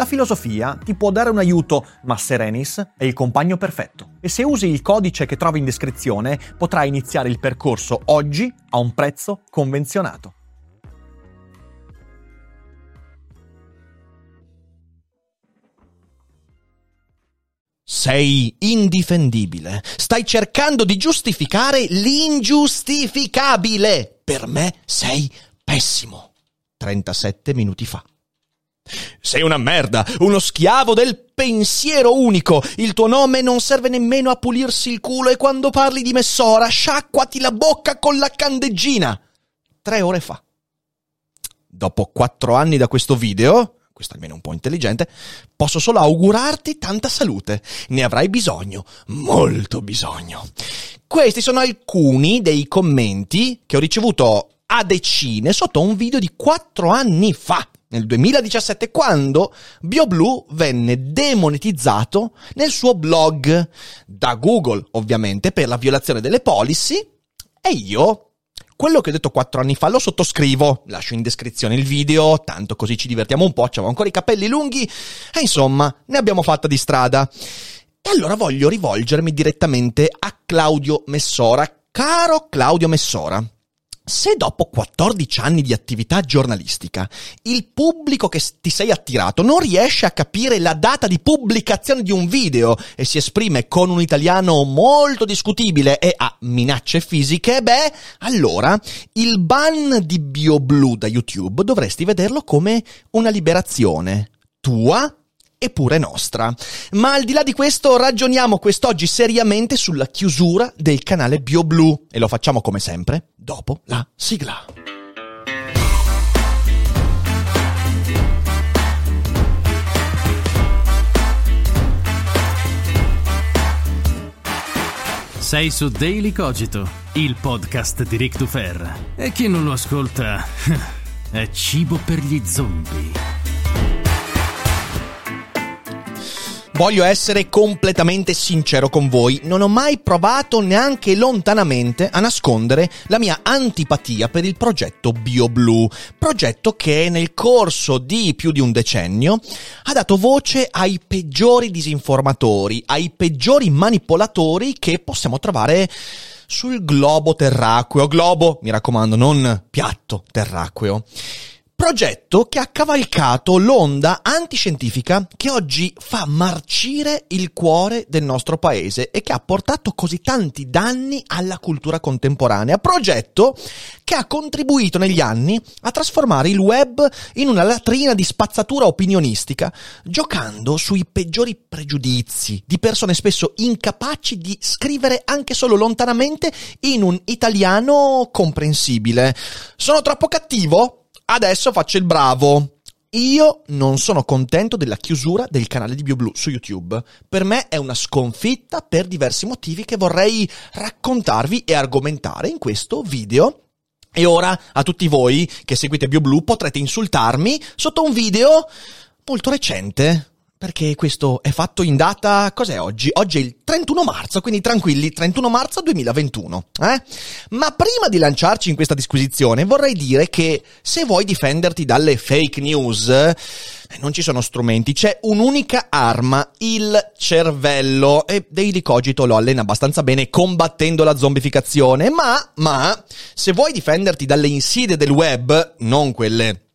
La filosofia ti può dare un aiuto, ma Serenis è il compagno perfetto. E se usi il codice che trovi in descrizione, potrai iniziare il percorso oggi a un prezzo convenzionato. Sei indifendibile. Stai cercando di giustificare l'ingiustificabile. Per me sei pessimo. 37 minuti fa. Sei una merda, uno schiavo del pensiero unico. Il tuo nome non serve nemmeno a pulirsi il culo e quando parli di Messora sciacquati la bocca con la candeggina. Tre ore fa. Dopo quattro anni da questo video, questo almeno un po' intelligente, posso solo augurarti tanta salute. Ne avrai bisogno, molto bisogno. Questi sono alcuni dei commenti che ho ricevuto a decine sotto un video di quattro anni fa nel 2017 quando BioBlue venne demonetizzato nel suo blog da Google, ovviamente, per la violazione delle policy e io quello che ho detto quattro anni fa lo sottoscrivo, lascio in descrizione il video, tanto così ci divertiamo un po', abbiamo ancora i capelli lunghi e insomma, ne abbiamo fatta di strada. E allora voglio rivolgermi direttamente a Claudio Messora. Caro Claudio Messora, se dopo 14 anni di attività giornalistica il pubblico che ti sei attirato non riesce a capire la data di pubblicazione di un video e si esprime con un italiano molto discutibile e ha minacce fisiche, beh, allora il ban di BioBlue da YouTube dovresti vederlo come una liberazione tua e pure nostra. Ma al di là di questo ragioniamo quest'oggi seriamente sulla chiusura del canale BioBlue e lo facciamo come sempre dopo la sigla. Sei su Daily Cogito, il podcast di Rick Dufer. E chi non lo ascolta è cibo per gli zombie. Voglio essere completamente sincero con voi, non ho mai provato neanche lontanamente a nascondere la mia antipatia per il progetto BioBlue, progetto che nel corso di più di un decennio ha dato voce ai peggiori disinformatori, ai peggiori manipolatori che possiamo trovare sul globo terracqueo. Globo, mi raccomando, non piatto terracqueo. Progetto che ha cavalcato l'onda antiscientifica che oggi fa marcire il cuore del nostro paese e che ha portato così tanti danni alla cultura contemporanea. Progetto che ha contribuito negli anni a trasformare il web in una latrina di spazzatura opinionistica, giocando sui peggiori pregiudizi di persone spesso incapaci di scrivere anche solo lontanamente in un italiano comprensibile. Sono troppo cattivo? Adesso faccio il bravo. Io non sono contento della chiusura del canale di BioBlue su YouTube. Per me è una sconfitta per diversi motivi che vorrei raccontarvi e argomentare in questo video. E ora a tutti voi che seguite BioBlue potrete insultarmi sotto un video molto recente perché questo è fatto in data, cos'è oggi? Oggi è il 31 marzo, quindi tranquilli, 31 marzo 2021. Eh? Ma prima di lanciarci in questa disquisizione vorrei dire che se vuoi difenderti dalle fake news, eh, non ci sono strumenti, c'è un'unica arma, il cervello, e Daily Cogito lo allena abbastanza bene combattendo la zombificazione, ma, ma, se vuoi difenderti dalle insidie del web, non quelle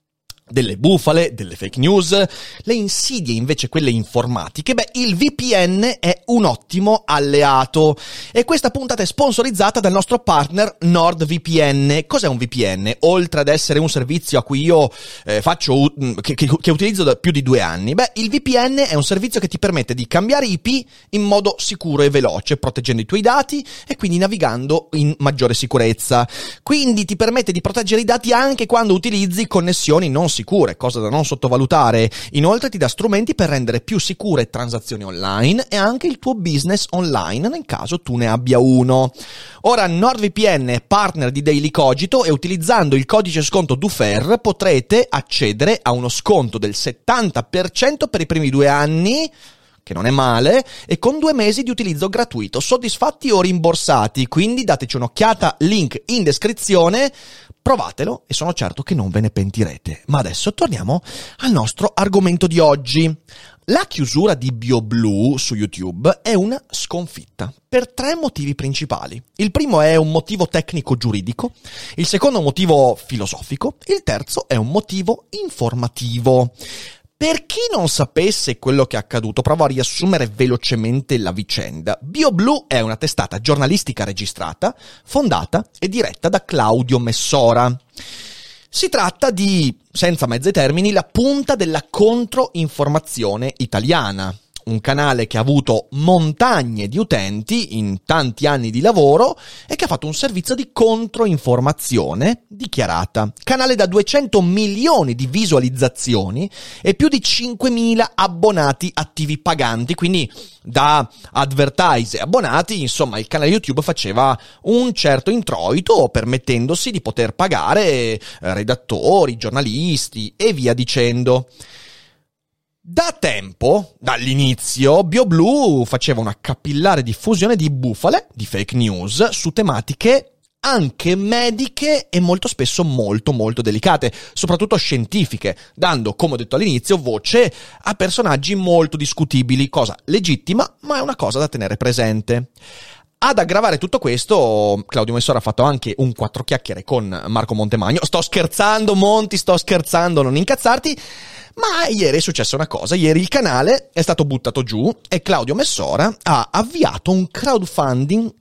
delle bufale, delle fake news, le insidie invece quelle informatiche, beh, il VPN è un ottimo alleato e questa puntata è sponsorizzata dal nostro partner NordVPN. Cos'è un VPN? Oltre ad essere un servizio a cui io eh, faccio, che, che, che utilizzo da più di due anni, beh, il VPN è un servizio che ti permette di cambiare IP in modo sicuro e veloce, proteggendo i tuoi dati e quindi navigando in maggiore sicurezza. Quindi ti permette di proteggere i dati anche quando utilizzi connessioni non sicure, cosa da non sottovalutare. Inoltre ti dà strumenti per rendere più sicure transazioni online e anche il tuo business online nel caso tu ne abbia uno. Ora NordVPN è partner di Daily Cogito e utilizzando il codice sconto DUFER potrete accedere a uno sconto del 70% per i primi due anni che non è male, e con due mesi di utilizzo gratuito, soddisfatti o rimborsati, quindi dateci un'occhiata, link in descrizione, provatelo e sono certo che non ve ne pentirete. Ma adesso torniamo al nostro argomento di oggi. La chiusura di BioBlue su YouTube è una sconfitta per tre motivi principali. Il primo è un motivo tecnico-giuridico, il secondo motivo filosofico, il terzo è un motivo informativo. Per chi non sapesse quello che è accaduto, provo a riassumere velocemente la vicenda. BioBlue è una testata giornalistica registrata, fondata e diretta da Claudio Messora. Si tratta di, senza mezzi termini, la punta della controinformazione italiana un canale che ha avuto montagne di utenti in tanti anni di lavoro e che ha fatto un servizio di controinformazione dichiarata. Canale da 200 milioni di visualizzazioni e più di 5.000 abbonati attivi paganti, quindi da advertise abbonati, insomma, il canale YouTube faceva un certo introito permettendosi di poter pagare eh, redattori, giornalisti e via dicendo. Da tempo, dall'inizio, BioBlue faceva una capillare diffusione di bufale, di fake news, su tematiche anche mediche e molto spesso molto molto delicate, soprattutto scientifiche, dando, come ho detto all'inizio, voce a personaggi molto discutibili, cosa legittima, ma è una cosa da tenere presente. Ad aggravare tutto questo, Claudio Messora ha fatto anche un quattro chiacchiere con Marco Montemagno. Sto scherzando, Monti, sto scherzando, non incazzarti. Ma ieri è successa una cosa, ieri il canale è stato buttato giù e Claudio Messora ha avviato un crowdfunding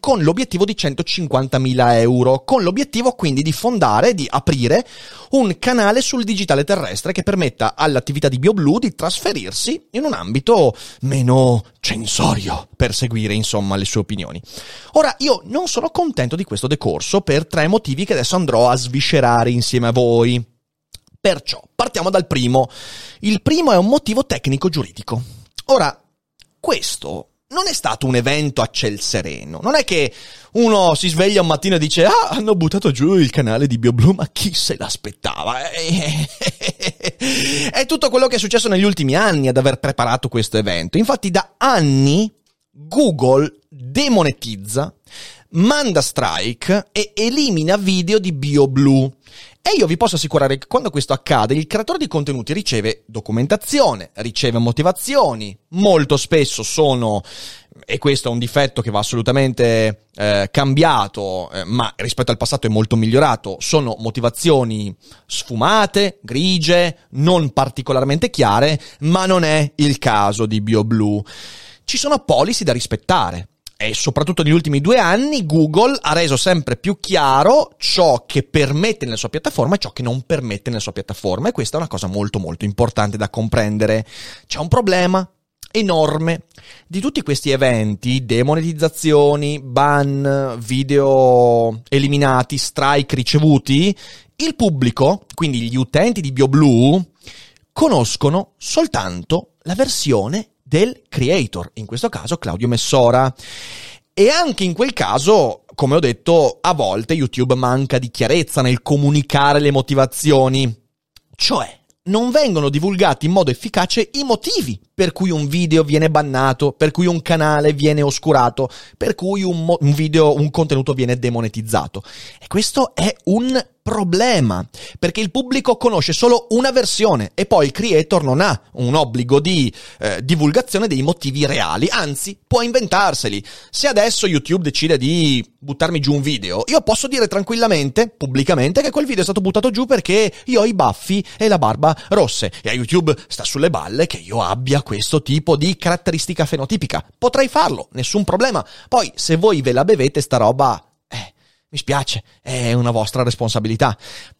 con l'obiettivo di 150.000 euro, con l'obiettivo quindi di fondare, di aprire un canale sul digitale terrestre che permetta all'attività di BioBlue di trasferirsi in un ambito meno censorio per seguire insomma le sue opinioni. Ora io non sono contento di questo decorso per tre motivi che adesso andrò a sviscerare insieme a voi. Perciò, partiamo dal primo. Il primo è un motivo tecnico-giuridico. Ora, questo non è stato un evento a ciel sereno. Non è che uno si sveglia un mattino e dice ah, hanno buttato giù il canale di BioBlue, ma chi se l'aspettava? è tutto quello che è successo negli ultimi anni ad aver preparato questo evento. Infatti da anni Google demonetizza, manda strike e elimina video di BioBlue. E io vi posso assicurare che quando questo accade, il creatore di contenuti riceve documentazione, riceve motivazioni, molto spesso sono, e questo è un difetto che va assolutamente eh, cambiato, eh, ma rispetto al passato è molto migliorato, sono motivazioni sfumate, grigie, non particolarmente chiare, ma non è il caso di BioBlue. Ci sono policy da rispettare e soprattutto negli ultimi due anni Google ha reso sempre più chiaro ciò che permette nella sua piattaforma e ciò che non permette nella sua piattaforma e questa è una cosa molto molto importante da comprendere. C'è un problema enorme di tutti questi eventi, demonetizzazioni, ban, video eliminati, strike ricevuti, il pubblico, quindi gli utenti di BioBlue, conoscono soltanto la versione del creator, in questo caso Claudio Messora. E anche in quel caso, come ho detto, a volte YouTube manca di chiarezza nel comunicare le motivazioni. Cioè, non vengono divulgati in modo efficace i motivi per cui un video viene bannato, per cui un canale viene oscurato, per cui un, mo- un video, un contenuto viene demonetizzato. E questo è un problema, perché il pubblico conosce solo una versione e poi il creator non ha un obbligo di eh, divulgazione dei motivi reali, anzi può inventarseli. Se adesso YouTube decide di buttarmi giù un video, io posso dire tranquillamente, pubblicamente, che quel video è stato buttato giù perché io ho i baffi e la barba rosse e a YouTube sta sulle balle che io abbia questo tipo di caratteristica fenotipica. Potrei farlo, nessun problema. Poi se voi ve la bevete sta roba mi spiace, è una vostra responsabilità.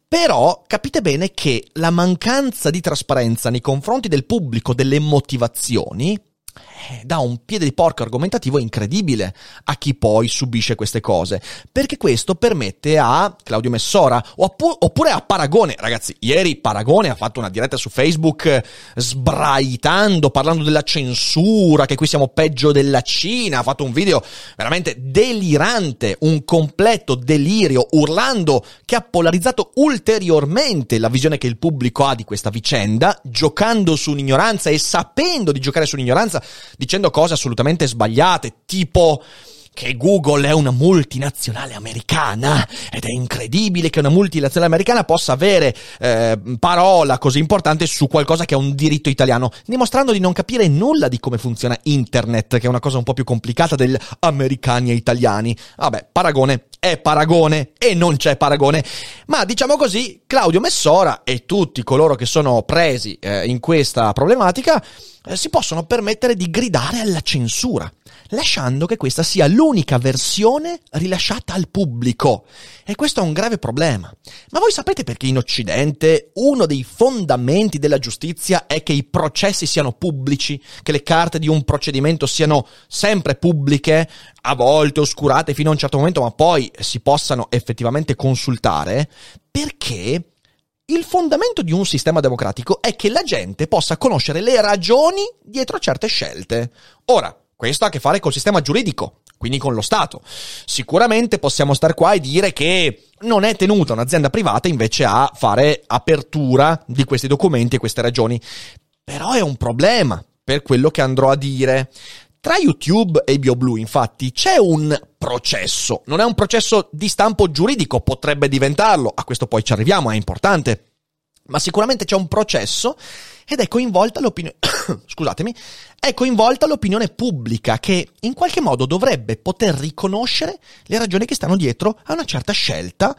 Però capite bene che la mancanza di trasparenza nei confronti del pubblico delle motivazioni dà un piede di porco argomentativo incredibile a chi poi subisce queste cose, perché questo permette a Claudio Messora oppure a Paragone, ragazzi, ieri Paragone ha fatto una diretta su Facebook eh, sbraitando, parlando della censura, che qui siamo peggio della Cina, ha fatto un video veramente delirante, un completo delirio, urlando che ha polarizzato ulteriormente la visione che il pubblico ha di questa vicenda, giocando su un'ignoranza e sapendo di giocare su un'ignoranza dicendo cose assolutamente sbagliate, tipo che Google è una multinazionale americana ed è incredibile che una multinazionale americana possa avere eh, parola così importante su qualcosa che è un diritto italiano, dimostrando di non capire nulla di come funziona internet, che è una cosa un po' più complicata degli americani e italiani. Vabbè, paragone è paragone e non c'è paragone. Ma diciamo così, Claudio Messora e tutti coloro che sono presi eh, in questa problematica eh, si possono permettere di gridare alla censura, lasciando che questa sia l'unica versione rilasciata al pubblico. E questo è un grave problema. Ma voi sapete perché in Occidente uno dei fondamenti della giustizia è che i processi siano pubblici, che le carte di un procedimento siano sempre pubbliche, a volte oscurate fino a un certo momento, ma poi si possano effettivamente consultare? Perché il fondamento di un sistema democratico è che la gente possa conoscere le ragioni dietro certe scelte. Ora, questo ha a che fare col sistema giuridico, quindi con lo Stato. Sicuramente possiamo star qua e dire che non è tenuta un'azienda privata invece a fare apertura di questi documenti e queste ragioni. Però è un problema per quello che andrò a dire. Tra YouTube e BioBlue, infatti, c'è un processo. Non è un processo di stampo giuridico, potrebbe diventarlo. A questo poi ci arriviamo, è importante. Ma sicuramente c'è un processo ed è coinvolta l'opinione. Scusatemi, è coinvolta l'opinione pubblica che in qualche modo dovrebbe poter riconoscere le ragioni che stanno dietro a una certa scelta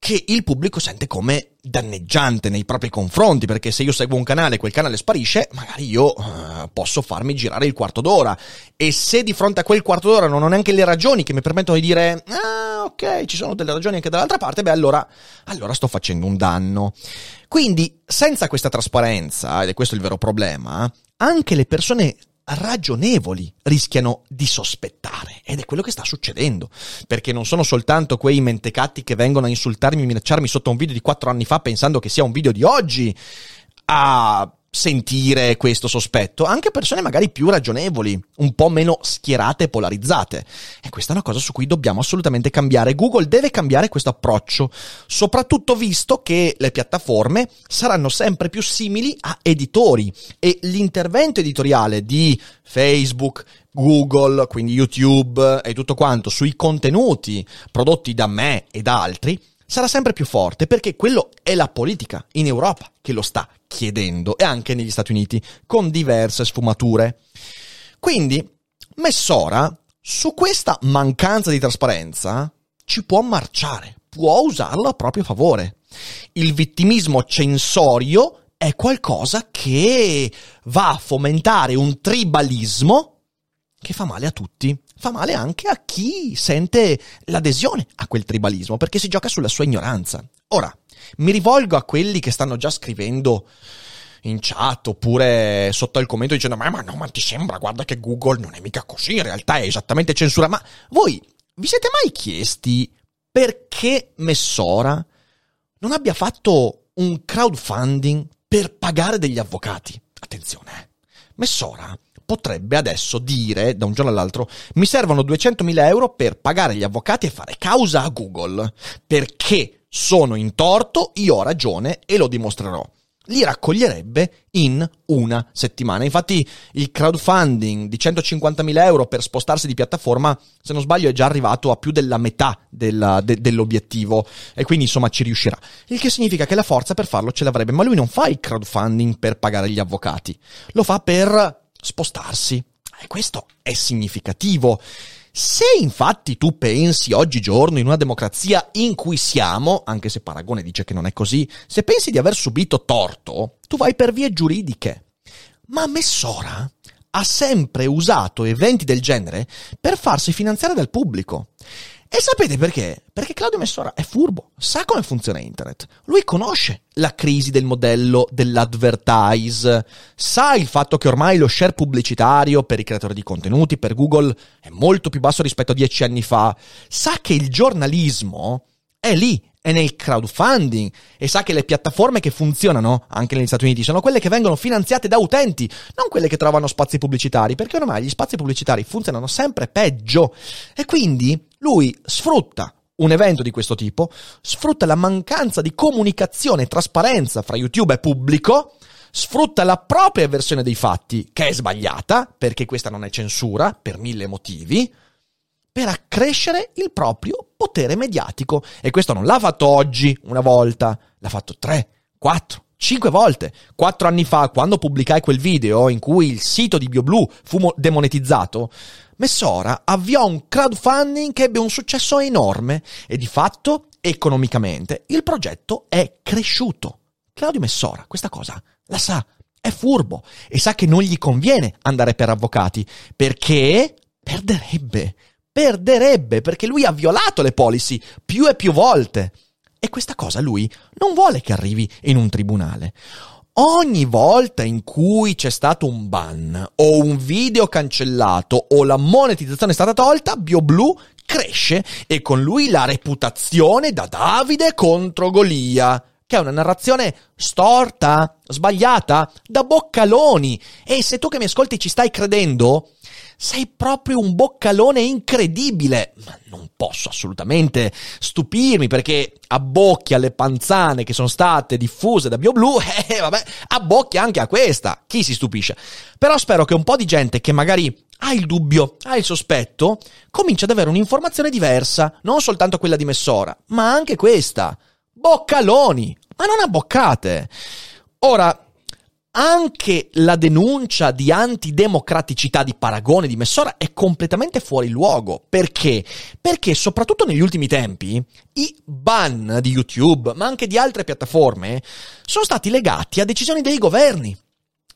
che il pubblico sente come danneggiante nei propri confronti, perché se io seguo un canale e quel canale sparisce, magari io uh, posso farmi girare il quarto d'ora. E se di fronte a quel quarto d'ora non ho neanche le ragioni che mi permettono di dire, ah, ok, ci sono delle ragioni anche dall'altra parte, beh, allora, allora sto facendo un danno. Quindi, senza questa trasparenza, ed è questo il vero problema, anche le persone ragionevoli rischiano di sospettare ed è quello che sta succedendo perché non sono soltanto quei mentecatti che vengono a insultarmi e minacciarmi sotto un video di quattro anni fa pensando che sia un video di oggi a sentire questo sospetto, anche persone magari più ragionevoli, un po' meno schierate e polarizzate. E questa è una cosa su cui dobbiamo assolutamente cambiare. Google deve cambiare questo approccio, soprattutto visto che le piattaforme saranno sempre più simili a editori e l'intervento editoriale di Facebook, Google, quindi YouTube e tutto quanto sui contenuti prodotti da me e da altri sarà sempre più forte perché quello è la politica in Europa che lo sta chiedendo e anche negli Stati Uniti con diverse sfumature. Quindi Messora su questa mancanza di trasparenza ci può marciare, può usarlo a proprio favore. Il vittimismo censorio è qualcosa che va a fomentare un tribalismo che fa male a tutti fa male anche a chi sente l'adesione a quel tribalismo, perché si gioca sulla sua ignoranza. Ora, mi rivolgo a quelli che stanno già scrivendo in chat oppure sotto il commento dicendo ma, ma no, ma ti sembra, guarda che Google non è mica così, in realtà è esattamente censura. Ma voi vi siete mai chiesti perché Messora non abbia fatto un crowdfunding per pagare degli avvocati? Attenzione, eh. Messora potrebbe adesso dire da un giorno all'altro mi servono 200.000 euro per pagare gli avvocati e fare causa a Google perché sono in torto, io ho ragione e lo dimostrerò. li raccoglierebbe in una settimana. Infatti il crowdfunding di 150.000 euro per spostarsi di piattaforma, se non sbaglio, è già arrivato a più della metà della, de, dell'obiettivo e quindi insomma ci riuscirà. Il che significa che la forza per farlo ce l'avrebbe, ma lui non fa il crowdfunding per pagare gli avvocati, lo fa per spostarsi. E questo è significativo. Se infatti tu pensi oggigiorno in una democrazia in cui siamo, anche se Paragone dice che non è così, se pensi di aver subito torto, tu vai per vie giuridiche. Ma Messora ha sempre usato eventi del genere per farsi finanziare dal pubblico. E sapete perché? Perché Claudio Messora è furbo, sa come funziona internet. Lui conosce la crisi del modello dell'advertise, sa il fatto che ormai lo share pubblicitario per i creatori di contenuti, per Google, è molto più basso rispetto a dieci anni fa, sa che il giornalismo è lì, è nel crowdfunding e sa che le piattaforme che funzionano anche negli Stati Uniti sono quelle che vengono finanziate da utenti, non quelle che trovano spazi pubblicitari, perché ormai gli spazi pubblicitari funzionano sempre peggio. E quindi lui sfrutta un evento di questo tipo, sfrutta la mancanza di comunicazione e trasparenza fra YouTube e pubblico, sfrutta la propria versione dei fatti, che è sbagliata, perché questa non è censura, per mille motivi, per accrescere il proprio potere mediatico. E questo non l'ha fatto oggi, una volta, l'ha fatto tre, quattro, cinque volte. Quattro anni fa, quando pubblicai quel video in cui il sito di BioBlue fu demonetizzato, Messora avviò un crowdfunding che ebbe un successo enorme e di fatto, economicamente, il progetto è cresciuto. Claudio Messora questa cosa la sa, è furbo e sa che non gli conviene andare per avvocati perché perderebbe, perderebbe perché lui ha violato le policy più e più volte. E questa cosa lui non vuole che arrivi in un tribunale ogni volta in cui c'è stato un ban o un video cancellato o la monetizzazione è stata tolta, BioBlue cresce e con lui la reputazione da Davide contro Golia che è una narrazione storta, sbagliata, da boccaloni. E se tu che mi ascolti ci stai credendo, sei proprio un boccalone incredibile. Ma non posso assolutamente stupirmi perché abbocchia le panzane che sono state diffuse da BioBlue e eh, vabbè, abbocchia anche a questa. Chi si stupisce? Però spero che un po' di gente che magari ha il dubbio, ha il sospetto, comincia ad avere un'informazione diversa, non soltanto quella di Messora, ma anche questa. Boccaloni, ma non abboccate. Ora, anche la denuncia di antidemocraticità di Paragone di Messora è completamente fuori luogo. Perché? Perché soprattutto negli ultimi tempi i ban di YouTube, ma anche di altre piattaforme, sono stati legati a decisioni dei governi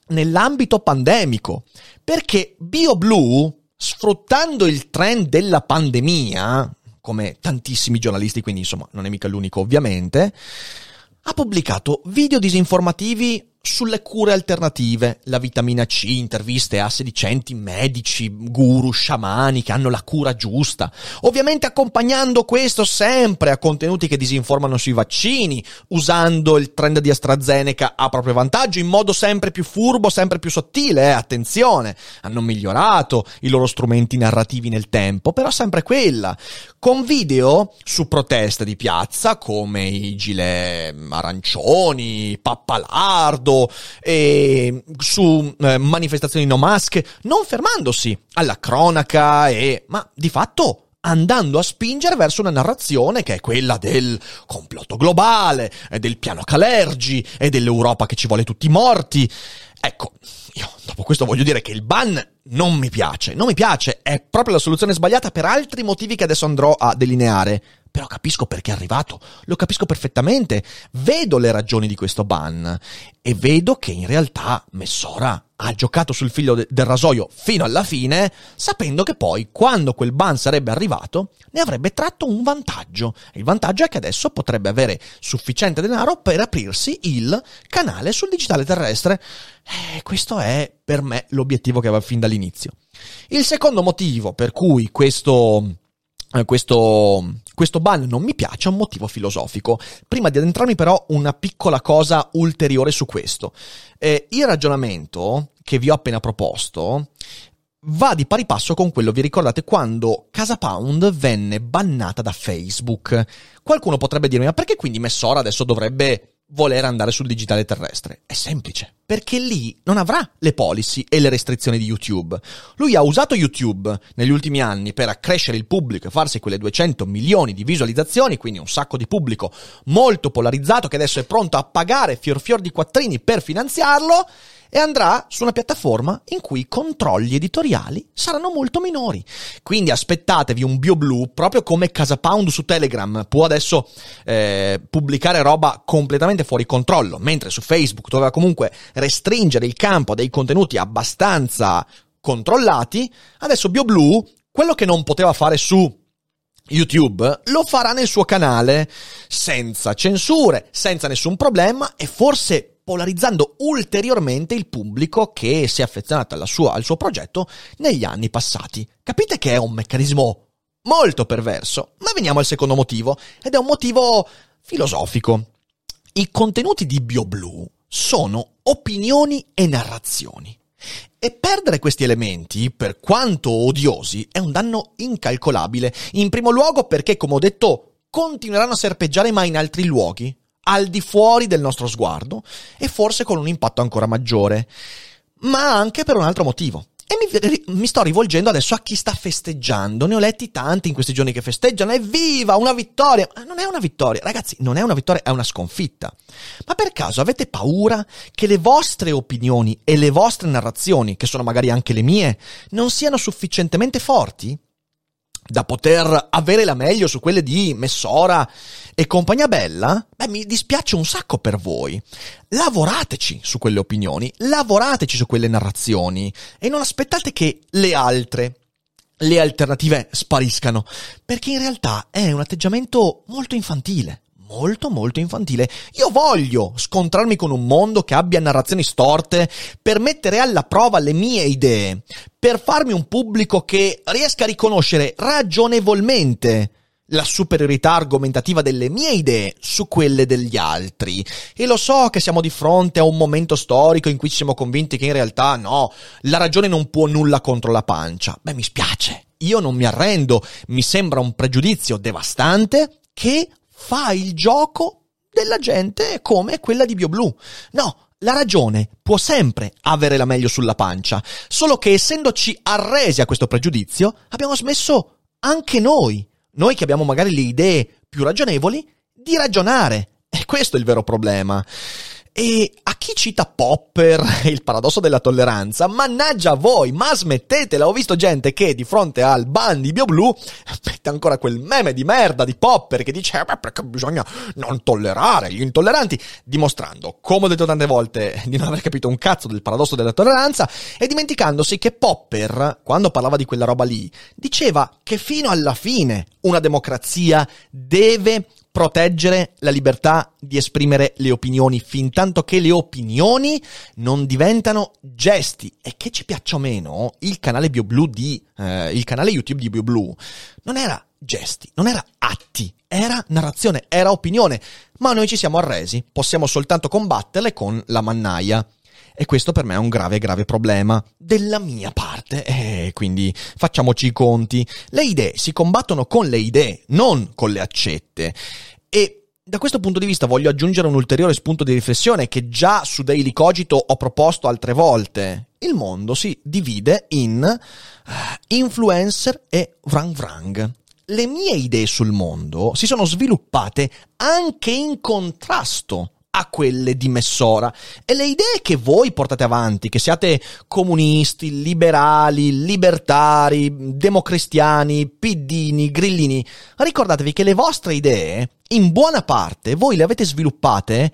nell'ambito pandemico. Perché BioBlue, sfruttando il trend della pandemia, come tantissimi giornalisti, quindi insomma non è mica l'unico ovviamente, ha pubblicato video disinformativi sulle cure alternative, la vitamina C, interviste a sedicenti medici, guru, sciamani che hanno la cura giusta. Ovviamente accompagnando questo sempre a contenuti che disinformano sui vaccini, usando il trend di AstraZeneca a proprio vantaggio in modo sempre più furbo, sempre più sottile, eh, attenzione. Hanno migliorato i loro strumenti narrativi nel tempo, però sempre quella. Con video su proteste di piazza come i gilet arancioni, pappalardo, modo eh, su eh, manifestazioni no mask, non fermandosi alla cronaca e, ma di fatto andando a spingere verso una narrazione che è quella del complotto globale, del piano Calergi e dell'Europa che ci vuole tutti morti. Ecco, io dopo questo voglio dire che il ban non mi piace, non mi piace, è proprio la soluzione sbagliata per altri motivi che adesso andrò a delineare però capisco perché è arrivato, lo capisco perfettamente, vedo le ragioni di questo ban e vedo che in realtà Messora ha giocato sul figlio de- del rasoio fino alla fine, sapendo che poi, quando quel ban sarebbe arrivato, ne avrebbe tratto un vantaggio. il vantaggio è che adesso potrebbe avere sufficiente denaro per aprirsi il canale sul digitale terrestre. E eh, questo è per me l'obiettivo che aveva fin dall'inizio. Il secondo motivo per cui questo eh, questo, questo ban non mi piace, è un motivo filosofico. Prima di addentrarmi però una piccola cosa ulteriore su questo. Eh, il ragionamento che vi ho appena proposto va di pari passo con quello, vi ricordate, quando Casa Pound venne bannata da Facebook. Qualcuno potrebbe dirmi, ma perché quindi Messora adesso dovrebbe voler andare sul digitale terrestre? È semplice, perché lì non avrà le policy e le restrizioni di YouTube. Lui ha usato YouTube negli ultimi anni per accrescere il pubblico e farsi quelle 200 milioni di visualizzazioni, quindi un sacco di pubblico molto polarizzato che adesso è pronto a pagare fior fior di quattrini per finanziarlo e andrà su una piattaforma in cui i controlli editoriali saranno molto minori. Quindi aspettatevi un BioBlue proprio come Casa Pound su Telegram può adesso eh, pubblicare roba completamente fuori controllo, mentre su Facebook doveva comunque restringere il campo a dei contenuti abbastanza controllati, adesso BioBlue quello che non poteva fare su YouTube lo farà nel suo canale senza censure, senza nessun problema e forse polarizzando ulteriormente il pubblico che si è affezionato sua, al suo progetto negli anni passati. Capite che è un meccanismo molto perverso, ma veniamo al secondo motivo, ed è un motivo filosofico. I contenuti di BioBlue sono opinioni e narrazioni. E perdere questi elementi, per quanto odiosi, è un danno incalcolabile. In primo luogo perché, come ho detto, continueranno a serpeggiare ma in altri luoghi, al di fuori del nostro sguardo e forse con un impatto ancora maggiore, ma anche per un altro motivo. E mi, mi, sto rivolgendo adesso a chi sta festeggiando. Ne ho letti tanti in questi giorni che festeggiano. Evviva, una vittoria! Ma non è una vittoria, ragazzi, non è una vittoria, è una sconfitta. Ma per caso avete paura che le vostre opinioni e le vostre narrazioni, che sono magari anche le mie, non siano sufficientemente forti? Da poter avere la meglio su quelle di Messora e compagnia bella, beh, mi dispiace un sacco per voi. Lavorateci su quelle opinioni, lavorateci su quelle narrazioni e non aspettate che le altre, le alternative spariscano, perché in realtà è un atteggiamento molto infantile molto molto infantile. Io voglio scontrarmi con un mondo che abbia narrazioni storte per mettere alla prova le mie idee, per farmi un pubblico che riesca a riconoscere ragionevolmente la superiorità argomentativa delle mie idee su quelle degli altri. E lo so che siamo di fronte a un momento storico in cui ci siamo convinti che in realtà no, la ragione non può nulla contro la pancia. Beh, mi spiace. Io non mi arrendo, mi sembra un pregiudizio devastante che fa il gioco della gente come quella di BioBlue. No, la ragione può sempre avere la meglio sulla pancia, solo che essendoci arresi a questo pregiudizio, abbiamo smesso anche noi, noi che abbiamo magari le idee più ragionevoli, di ragionare. E questo è il vero problema. E a chi cita Popper il paradosso della tolleranza, mannaggia voi, ma smettetela, ho visto gente che di fronte al ban di BioBlue mette ancora quel meme di merda di Popper che dice, beh, perché bisogna non tollerare gli intolleranti, dimostrando, come ho detto tante volte, di non aver capito un cazzo del paradosso della tolleranza e dimenticandosi che Popper, quando parlava di quella roba lì, diceva che fino alla fine una democrazia deve proteggere la libertà di esprimere le opinioni fin tanto che le opinioni non diventano gesti e che ci piaccia o meno il canale BioBlue di eh, il canale YouTube di BioBlue non era gesti, non era atti, era narrazione, era opinione, ma noi ci siamo arresi, possiamo soltanto combatterle con la mannaia. E questo per me è un grave, grave problema della mia parte. E quindi facciamoci i conti. Le idee si combattono con le idee, non con le accette. E da questo punto di vista voglio aggiungere un ulteriore spunto di riflessione che già su Daily Cogito ho proposto altre volte. Il mondo si divide in uh, influencer e vrang vrang. Le mie idee sul mondo si sono sviluppate anche in contrasto a quelle di Messora. E le idee che voi portate avanti, che siate comunisti, liberali, libertari, democristiani, piddini, grillini, ricordatevi che le vostre idee, in buona parte, voi le avete sviluppate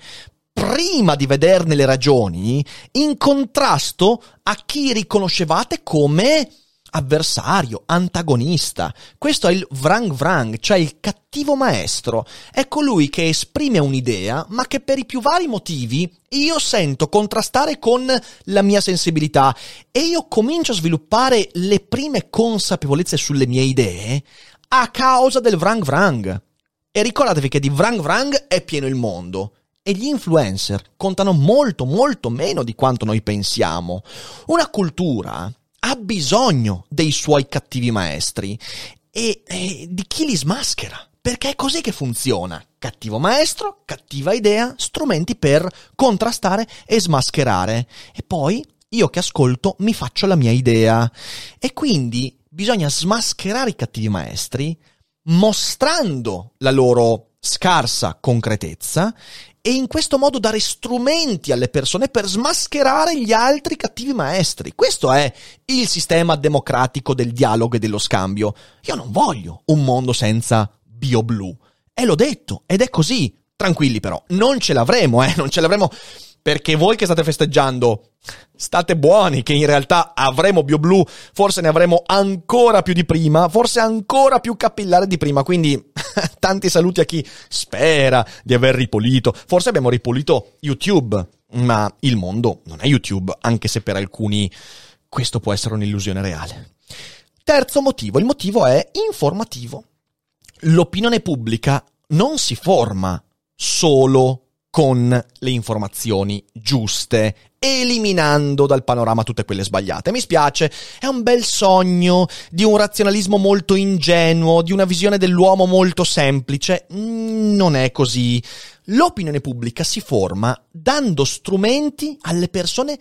prima di vederne le ragioni, in contrasto a chi riconoscevate come avversario, antagonista. Questo è il vrang vrang, cioè il cattivo maestro. È colui che esprime un'idea, ma che per i più vari motivi io sento contrastare con la mia sensibilità e io comincio a sviluppare le prime consapevolezze sulle mie idee a causa del vrang vrang. E ricordatevi che di vrang vrang è pieno il mondo. E gli influencer contano molto, molto meno di quanto noi pensiamo. Una cultura ha bisogno dei suoi cattivi maestri e, e, di chi li smaschera Perché è così che funziona. Cattivo maestro, cattiva idea, strumenti per contrastare e smascherare. E poi io che ascolto mi faccio la mia idea. E quindi bisogna smascherare i cattivi maestri mostrando la loro scarsa concretezza e in questo modo dare strumenti alle persone per smascherare gli altri cattivi maestri. Questo è il sistema democratico del dialogo e dello scambio. Io non voglio un mondo senza BioBlue. E l'ho detto, ed è così. Tranquilli però, non ce l'avremo, eh, non ce l'avremo perché voi che state festeggiando state buoni che in realtà avremo BioBlue, forse ne avremo ancora più di prima, forse ancora più capillare di prima, quindi tanti saluti a chi spera di aver ripulito, forse abbiamo ripulito YouTube, ma il mondo non è YouTube, anche se per alcuni questo può essere un'illusione reale. Terzo motivo, il motivo è informativo. L'opinione pubblica non si forma solo con le informazioni giuste, eliminando dal panorama tutte quelle sbagliate. Mi spiace, è un bel sogno di un razionalismo molto ingenuo, di una visione dell'uomo molto semplice. Mm, non è così. L'opinione pubblica si forma dando strumenti alle persone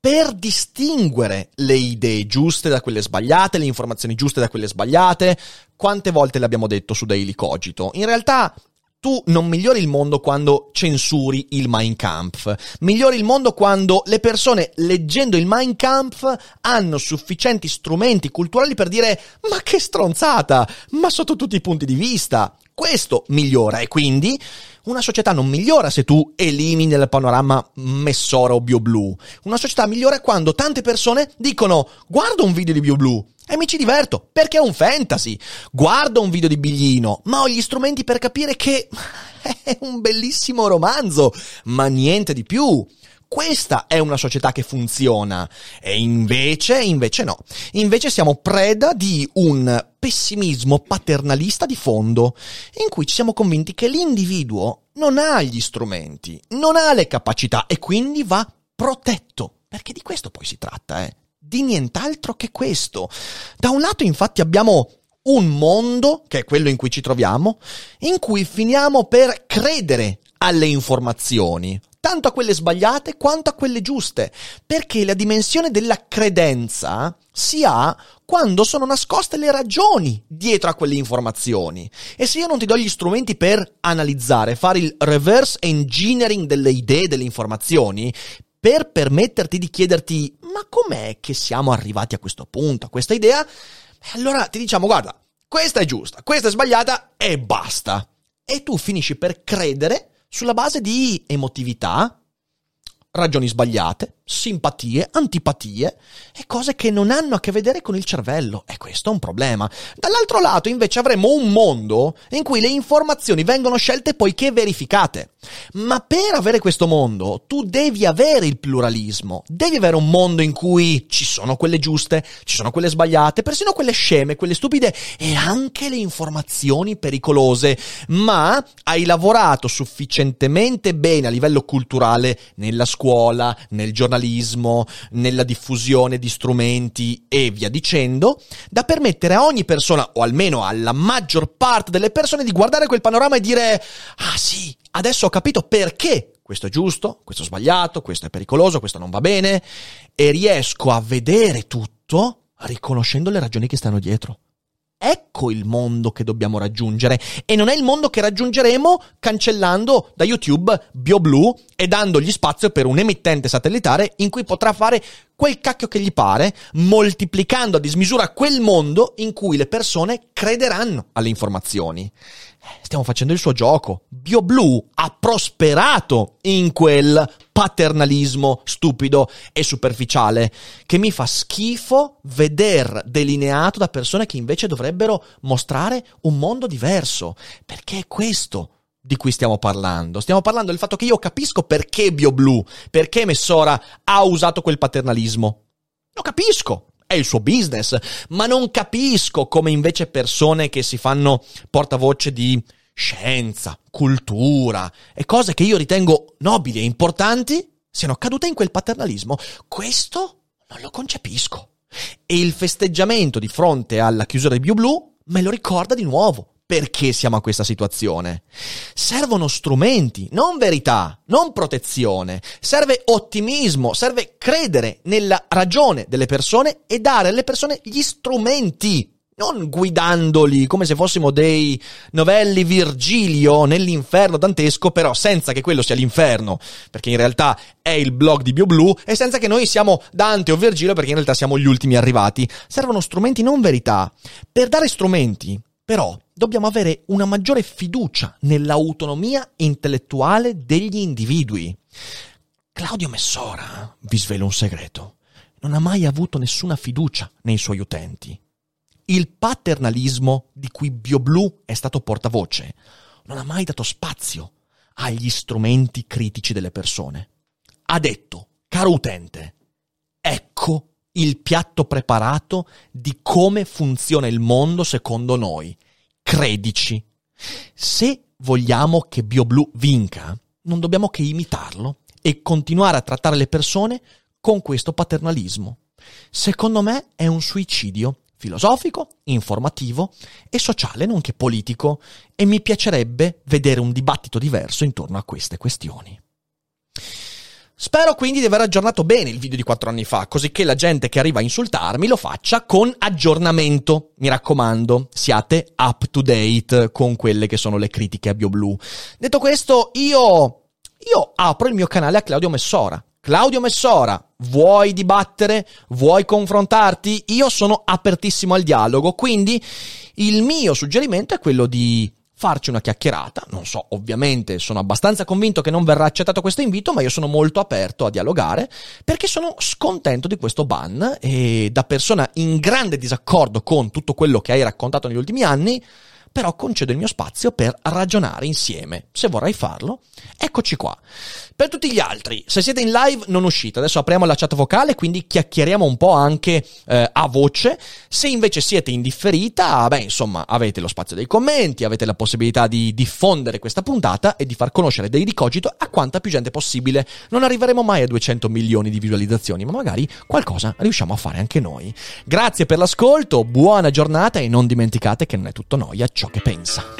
per distinguere le idee giuste da quelle sbagliate, le informazioni giuste da quelle sbagliate. Quante volte l'abbiamo detto su Daily Cogito? In realtà tu non migliori il mondo quando censuri il Mein Kampf, migliori il mondo quando le persone leggendo il Mein Kampf hanno sufficienti strumenti culturali per dire ma che stronzata, ma sotto tutti i punti di vista. Questo migliora e quindi una società non migliora se tu elimini dal panorama Messora o BioBlue. Una società migliora quando tante persone dicono guarda un video di BioBlue e mi ci diverto, perché è un fantasy. Guardo un video di Biglino, ma ho gli strumenti per capire che è un bellissimo romanzo, ma niente di più. Questa è una società che funziona. E invece, invece no. Invece siamo preda di un pessimismo paternalista di fondo, in cui ci siamo convinti che l'individuo non ha gli strumenti, non ha le capacità e quindi va protetto. Perché di questo poi si tratta, eh di nient'altro che questo. Da un lato infatti abbiamo un mondo, che è quello in cui ci troviamo, in cui finiamo per credere alle informazioni, tanto a quelle sbagliate quanto a quelle giuste, perché la dimensione della credenza si ha quando sono nascoste le ragioni dietro a quelle informazioni. E se io non ti do gli strumenti per analizzare, fare il reverse engineering delle idee, delle informazioni, per permetterti di chiederti ma com'è che siamo arrivati a questo punto, a questa idea, allora ti diciamo guarda, questa è giusta, questa è sbagliata e basta. E tu finisci per credere sulla base di emotività, ragioni sbagliate, simpatie, antipatie e cose che non hanno a che vedere con il cervello. E questo è un problema. Dall'altro lato, invece, avremo un mondo in cui le informazioni vengono scelte poiché verificate. Ma per avere questo mondo, tu devi avere il pluralismo. Devi avere un mondo in cui ci sono quelle giuste, ci sono quelle sbagliate, persino quelle sceme, quelle stupide e anche le informazioni pericolose. Ma hai lavorato sufficientemente bene a livello culturale nella scuola, nel giornalismo giornalismo, nella diffusione di strumenti e via dicendo, da permettere a ogni persona, o almeno alla maggior parte delle persone, di guardare quel panorama e dire, ah sì, adesso ho capito perché questo è giusto, questo è sbagliato, questo è pericoloso, questo non va bene, e riesco a vedere tutto riconoscendo le ragioni che stanno dietro. Ecco il mondo che dobbiamo raggiungere e non è il mondo che raggiungeremo cancellando da YouTube BioBlue e dandogli spazio per un emittente satellitare in cui potrà fare quel cacchio che gli pare, moltiplicando a dismisura quel mondo in cui le persone crederanno alle informazioni. Stiamo facendo il suo gioco. BioBlue ha prosperato in quel paternalismo stupido e superficiale che mi fa schifo veder delineato da persone che invece dovrebbero mostrare un mondo diverso. Perché è questo di cui stiamo parlando. Stiamo parlando del fatto che io capisco perché BioBlue, perché Messora ha usato quel paternalismo. Lo capisco, è il suo business, ma non capisco come invece persone che si fanno portavoce di scienza, cultura e cose che io ritengo nobili e importanti siano cadute in quel paternalismo. Questo non lo concepisco. E il festeggiamento di fronte alla chiusura di BioBlue me lo ricorda di nuovo. Perché siamo a questa situazione. Servono strumenti, non verità, non protezione. Serve ottimismo, serve credere nella ragione delle persone e dare alle persone gli strumenti non guidandoli come se fossimo dei novelli Virgilio nell'inferno dantesco, però senza che quello sia l'inferno, perché in realtà è il blog di BioBlue, e senza che noi siamo Dante o Virgilio, perché in realtà siamo gli ultimi arrivati. Servono strumenti, non verità. Per dare strumenti, però, dobbiamo avere una maggiore fiducia nell'autonomia intellettuale degli individui. Claudio Messora, vi svelo un segreto, non ha mai avuto nessuna fiducia nei suoi utenti il paternalismo di cui BioBlue è stato portavoce non ha mai dato spazio agli strumenti critici delle persone. Ha detto, caro utente, ecco il piatto preparato di come funziona il mondo secondo noi. Credici. Se vogliamo che BioBlue vinca, non dobbiamo che imitarlo e continuare a trattare le persone con questo paternalismo. Secondo me è un suicidio filosofico, informativo e sociale, nonché politico, e mi piacerebbe vedere un dibattito diverso intorno a queste questioni. Spero quindi di aver aggiornato bene il video di quattro anni fa, così che la gente che arriva a insultarmi lo faccia con aggiornamento. Mi raccomando, siate up to date con quelle che sono le critiche a BioBlue. Detto questo, io, io apro il mio canale a Claudio Messora. Claudio Messora, vuoi dibattere? Vuoi confrontarti? Io sono apertissimo al dialogo, quindi il mio suggerimento è quello di farci una chiacchierata. Non so, ovviamente sono abbastanza convinto che non verrà accettato questo invito, ma io sono molto aperto a dialogare perché sono scontento di questo ban e da persona in grande disaccordo con tutto quello che hai raccontato negli ultimi anni, però concedo il mio spazio per ragionare insieme. Se vorrai farlo, eccoci qua. Per tutti gli altri, se siete in live non uscite, adesso apriamo la chat vocale, quindi chiacchieriamo un po' anche eh, a voce. Se invece siete in differita, beh, insomma, avete lo spazio dei commenti, avete la possibilità di diffondere questa puntata e di far conoscere Daily Cogito a quanta più gente possibile. Non arriveremo mai a 200 milioni di visualizzazioni, ma magari qualcosa riusciamo a fare anche noi. Grazie per l'ascolto, buona giornata e non dimenticate che non è tutto noia ciò che pensa.